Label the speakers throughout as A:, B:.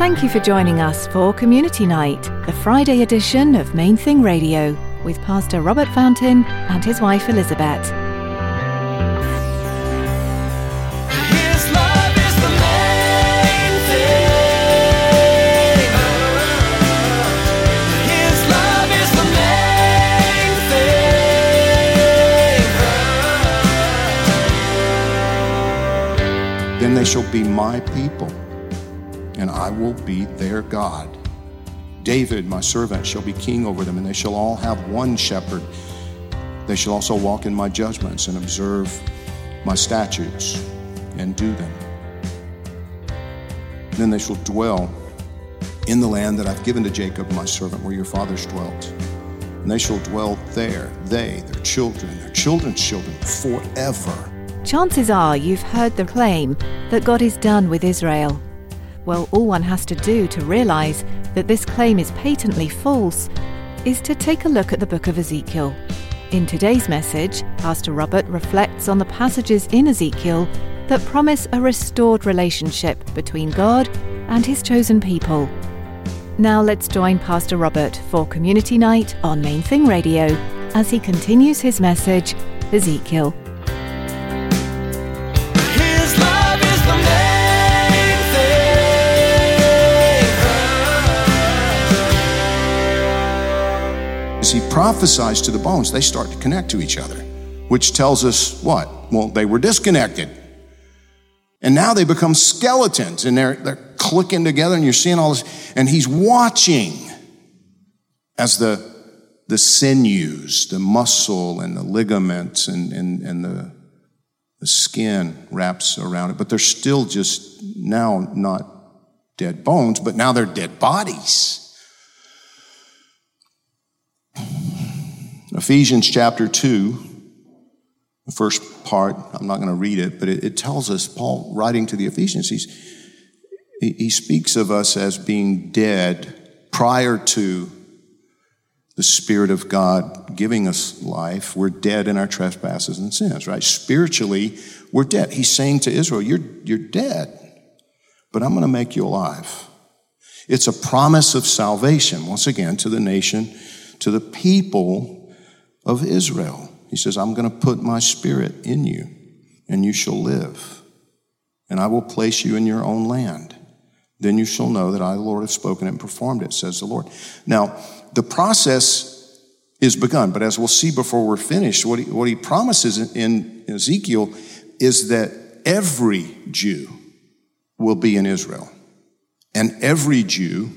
A: Thank you for joining us for Community Night, the Friday edition of Main Thing Radio, with Pastor Robert Fountain and his wife Elizabeth.
B: His love is the main thing. His love is the main thing.
C: Then they shall be my people, and I will be their God. David, my servant, shall be king over them, and they shall all have one shepherd. They shall also walk in my judgments and observe my statutes and do them. Then they shall dwell in the land that I've given to Jacob, my servant, where your fathers dwelt. And they shall dwell there, they, their children, their children's children, forever.
A: Chances are you've heard the claim that God is done with Israel. Well, all one has to do to realize that this claim is patently false is to take a look at the book of Ezekiel. In today's message, Pastor Robert reflects on the passages in Ezekiel that promise a restored relationship between God and his chosen people. Now let's join Pastor Robert for Community Night on Main Thing Radio as he continues his message, Ezekiel.
C: Prophesies to the bones, they start to connect to each other, which tells us what? Well, they were disconnected. And now they become skeletons and they're, they're clicking together and you're seeing all this. And he's watching as the, the sinews, the muscle and the ligaments and, and, and the, the skin wraps around it. But they're still just now not dead bones, but now they're dead bodies. Ephesians chapter 2, the first part, I'm not going to read it, but it, it, tells us, Paul writing to the Ephesians, he's, he, speaks of us as being dead prior to the Spirit of God giving us life. We're dead in our trespasses and sins, right? Spiritually, we're dead. He's saying to Israel, You're, you're dead, but I'm going to make you alive. It's a promise of salvation, once again, to the nation, to the people of Israel. He says, I'm going to put my spirit in you, and you shall live. And I will place you in your own land. Then you shall know that I, the Lord, have spoken and performed it, says the Lord. Now, the process is begun, but as we'll see before we're finished, what he, what he promises in Ezekiel is that every Jew will be in Israel, and every Jew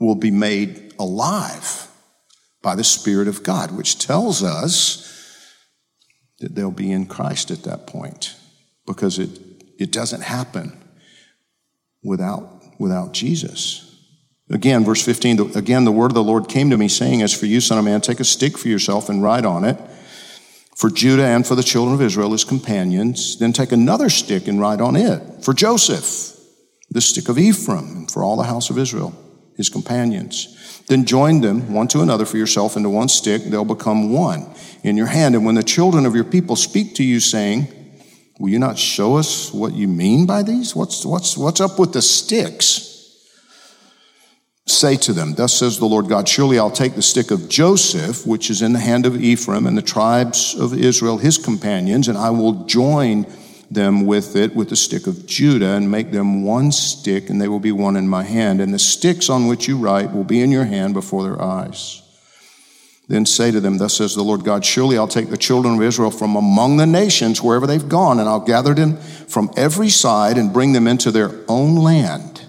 C: will be made alive by the Spirit of God, which tells us that they'll be in Christ at that point because it, it doesn't happen without, without Jesus. Again, verse 15, again, the word of the Lord came to me saying, As for you, son of man, take a stick for yourself and write on it, for Judah and for the children of Israel as companions. Then take another stick and write on it, for Joseph, the stick of Ephraim, and for all the house of Israel, his companions. Then join them one to another for yourself into one stick. They'll become one in your hand. And when the children of your people speak to you, saying, Will you not show us what you mean by these? What's, what's, what's up with the sticks? Say to them, Thus says the Lord God, Surely I'll take the stick of Joseph, which is in the hand of Ephraim and the tribes of Israel, his companions, and I will join them with it, with the stick of Judah, and make them one stick, and they will be one in my hand. And the sticks on which you write will be in your hand before their eyes. Then say to them, Thus says the Lord God, Surely I'll take the children of Israel from among the nations wherever they've gone, and I'll gather them from every side and bring them into their own land.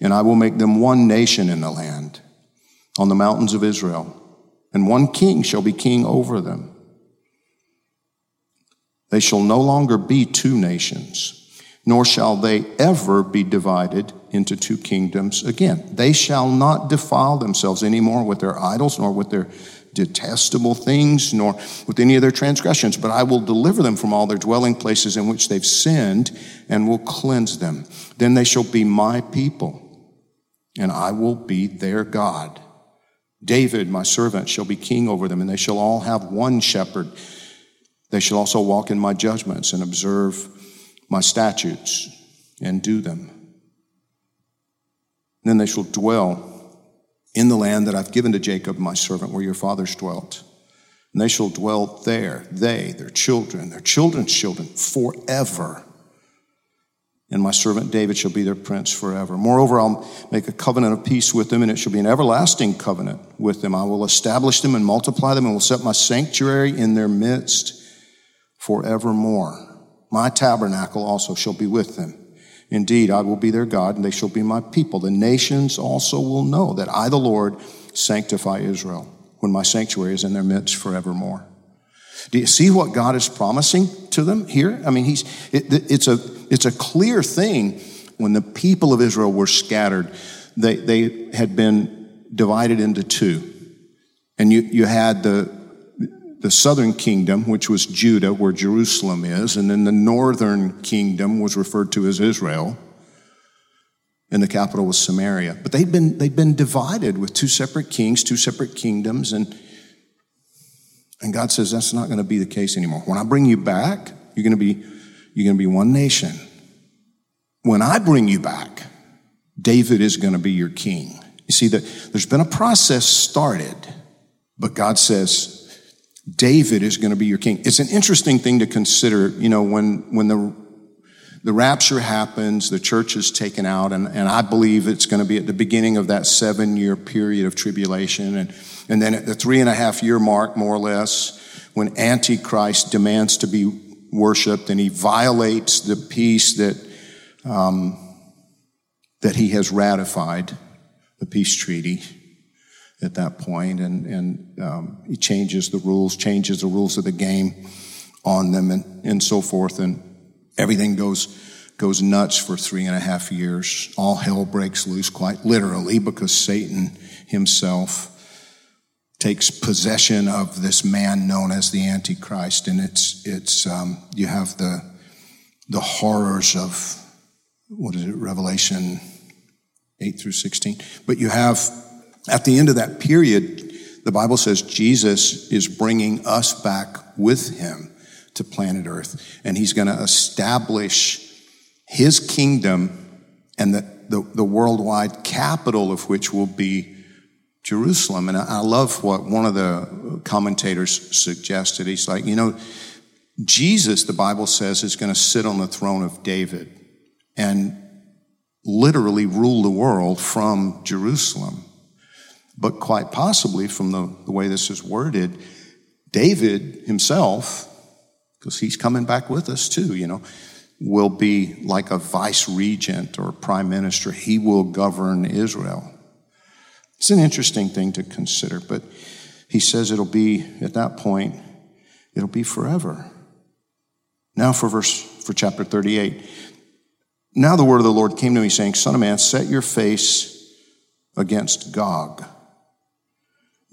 C: And I will make them one nation in the land, on the mountains of Israel. And one king shall be king over them. They shall no longer be two nations, nor shall they ever be divided into two kingdoms again. They shall not defile themselves anymore with their idols, nor with their detestable things, nor with any of their transgressions, but I will deliver them from all their dwelling places in which they've sinned and will cleanse them. Then they shall be my people, and I will be their God. David, my servant, shall be king over them, and they shall all have one shepherd. They shall also walk in my judgments and observe my statutes and do them. Then they shall dwell in the land that I've given to Jacob, my servant, where your fathers dwelt. And they shall dwell there, they, their children, their children's children, forever. And my servant David shall be their prince forever. Moreover, I'll make a covenant of peace with them, and it shall be an everlasting covenant with them. I will establish them and multiply them, and will set my sanctuary in their midst forevermore. My tabernacle also shall be with them. Indeed, I will be their God, and they shall be my people. The nations also will know that I, the Lord, sanctify Israel when my sanctuary is in their midst forevermore. Do you see what God is promising to them here? I mean, he's, it, it's, a, it's a clear thing when the people of Israel were scattered, they, they had been divided into two. And you, you had the, the southern kingdom, which was Judah, where Jerusalem is, and then the northern kingdom was referred to as Israel, and the capital was Samaria. But they'd been, they'd been divided with two separate kings, two separate kingdoms, and, and God says that's not going to be the case anymore. When I bring you back, you're going to be, you're going to be one nation. When I bring you back, David is going to be your king. You see that there's been a process started, but God says, David is going to be your king. It's an interesting thing to consider, you know, when, when the, the rapture happens, the church is taken out, and, and I believe it's going to be at the beginning of that seven year period of tribulation. And, and then at the three and a half year mark, more or less, when Antichrist demands to be worshiped and he violates the peace that, um, that he has ratified, the peace treaty at that point, and, and um, he changes the rules, changes the rules of the game on them, and, and so forth, and everything goes goes nuts for three and a half years. All hell breaks loose, quite literally, because Satan himself takes possession of this man known as the Antichrist, and it's it's um, you have the the horrors of what is it, Revelation eight through sixteen, but you have at the end of that period, the Bible says Jesus is bringing us back with him to planet Earth, and he's going to establish his kingdom and the, the, the, worldwide capital of which will be Jerusalem. And I, I love what one of the commentators suggested. He's like, you know, Jesus, the Bible says, is going to sit on the throne of David and literally rule the world from Jerusalem. But quite possibly, from the, the way this is worded, David himself, because he's coming back with us too, you know, will be like a vice regent or prime minister. He will govern Israel. It's an interesting thing to consider, but he says it'll be, at that point, it'll be forever. Now for verse, for chapter 38. Now the word of the Lord came to me saying, Son of man, set your face against Gog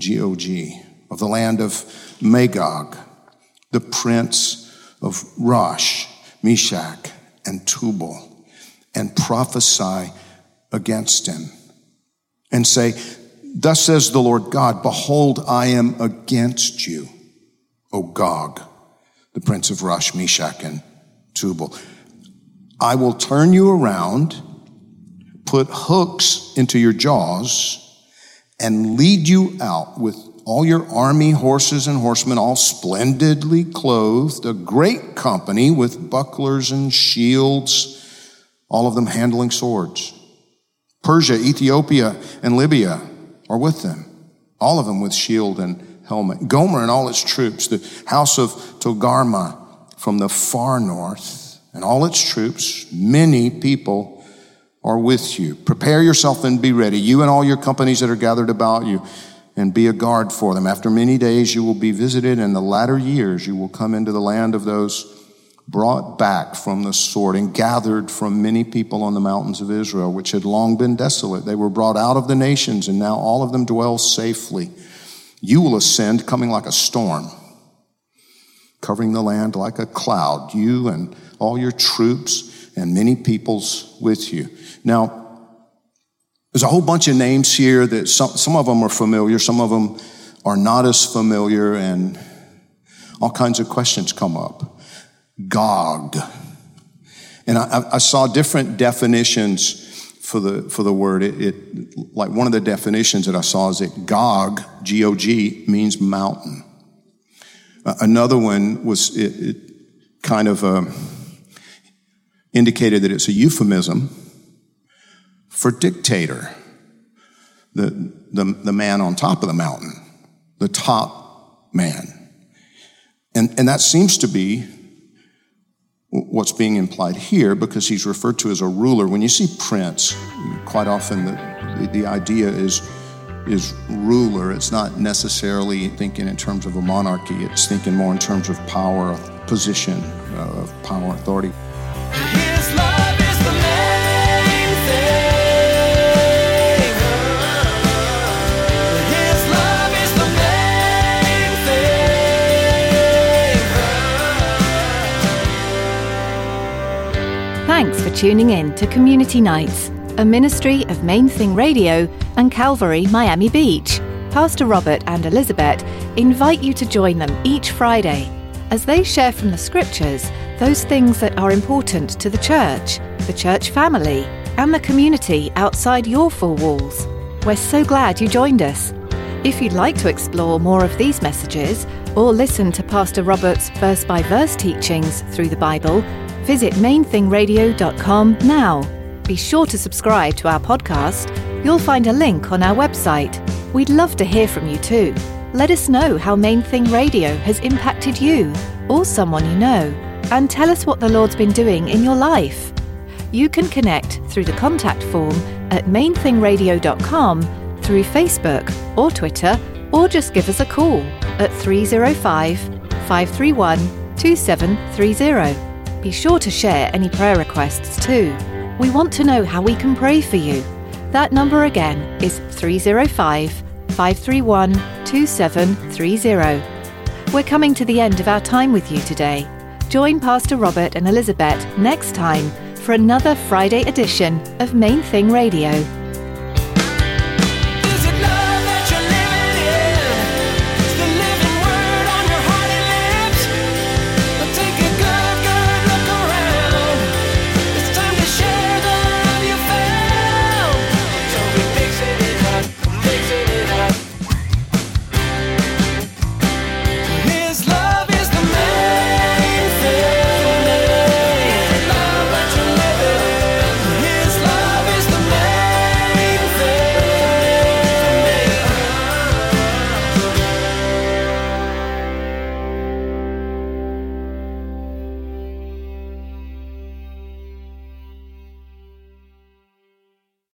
C: G-O-G, of the land of Magog, the prince of Rosh, Meshach, and Tubal, and prophesy against him, and say, Thus says the Lord God, Behold, I am against you, O Gog, the prince of Rosh, Meshach, and Tubal. I will turn you around, put hooks into your jaws, and lead you out with all your army horses and horsemen, all splendidly clothed, a great company with bucklers and shields, all of them handling swords. Persia, Ethiopia, and Libya are with them, all of them with shield and helmet. Gomer and all its troops, the house of Togarmah from the far north, and all its troops, many people are with you. Prepare yourself and be ready, you and all your companies that are gathered about you, and be a guard for them. After many days you will be visited, and the latter years you will come into the land of those brought back from the sword and gathered from many people on the mountains of Israel, which had long been desolate. They were brought out of the nations, and now all of them dwell safely. You will ascend coming like a storm, covering the land like a cloud, you and all your troops and many peoples with you. Now, there's a whole bunch of names here that some, some of them are familiar, some of them are not as familiar, and all kinds of questions come up. Gog. And I, I saw different definitions for the for the word. It, it like one of the definitions that I saw is that Gog, G O G, means mountain. Another one was it, it kind of uh, indicated that it's a euphemism for dictator, the, the the man on top of the mountain, the top man, and and that seems to be what's being implied here because he's referred to as a ruler. When you see prince, quite often the, the, idea is, is ruler. It's not necessarily thinking in terms of a monarchy, it's thinking more in terms of power, position, uh, of power, authority.
A: Tuning in to Community Nights, a ministry of Main Thing Radio and Calvary Miami Beach. Pastor Robert and Elizabeth invite you to join them each Friday as they share from the scriptures those things that are important to the church, the church family, and the community outside your four walls. We're so glad you joined us. If you'd like to explore more of these messages or listen to Pastor Robert's verse by verse teachings through the Bible, visit mainthingradio.com now. Be sure to subscribe to our podcast. You'll find a link on our website. We'd love to hear from you too. Let us know how Main Thing Radio has impacted you or someone you know, and tell us what the Lord's been doing in your life. You can connect through the contact form at mainthingradio.com, through Facebook or Twitter, or just give us a call at 305 531 2730. Be sure to share any prayer requests too. We want to know how we can pray for you. That number again is 305 531 2730. We're coming to the end of our time with you today. Join Pastor Robert and Elizabeth next time for another Friday edition of Main Thing Radio.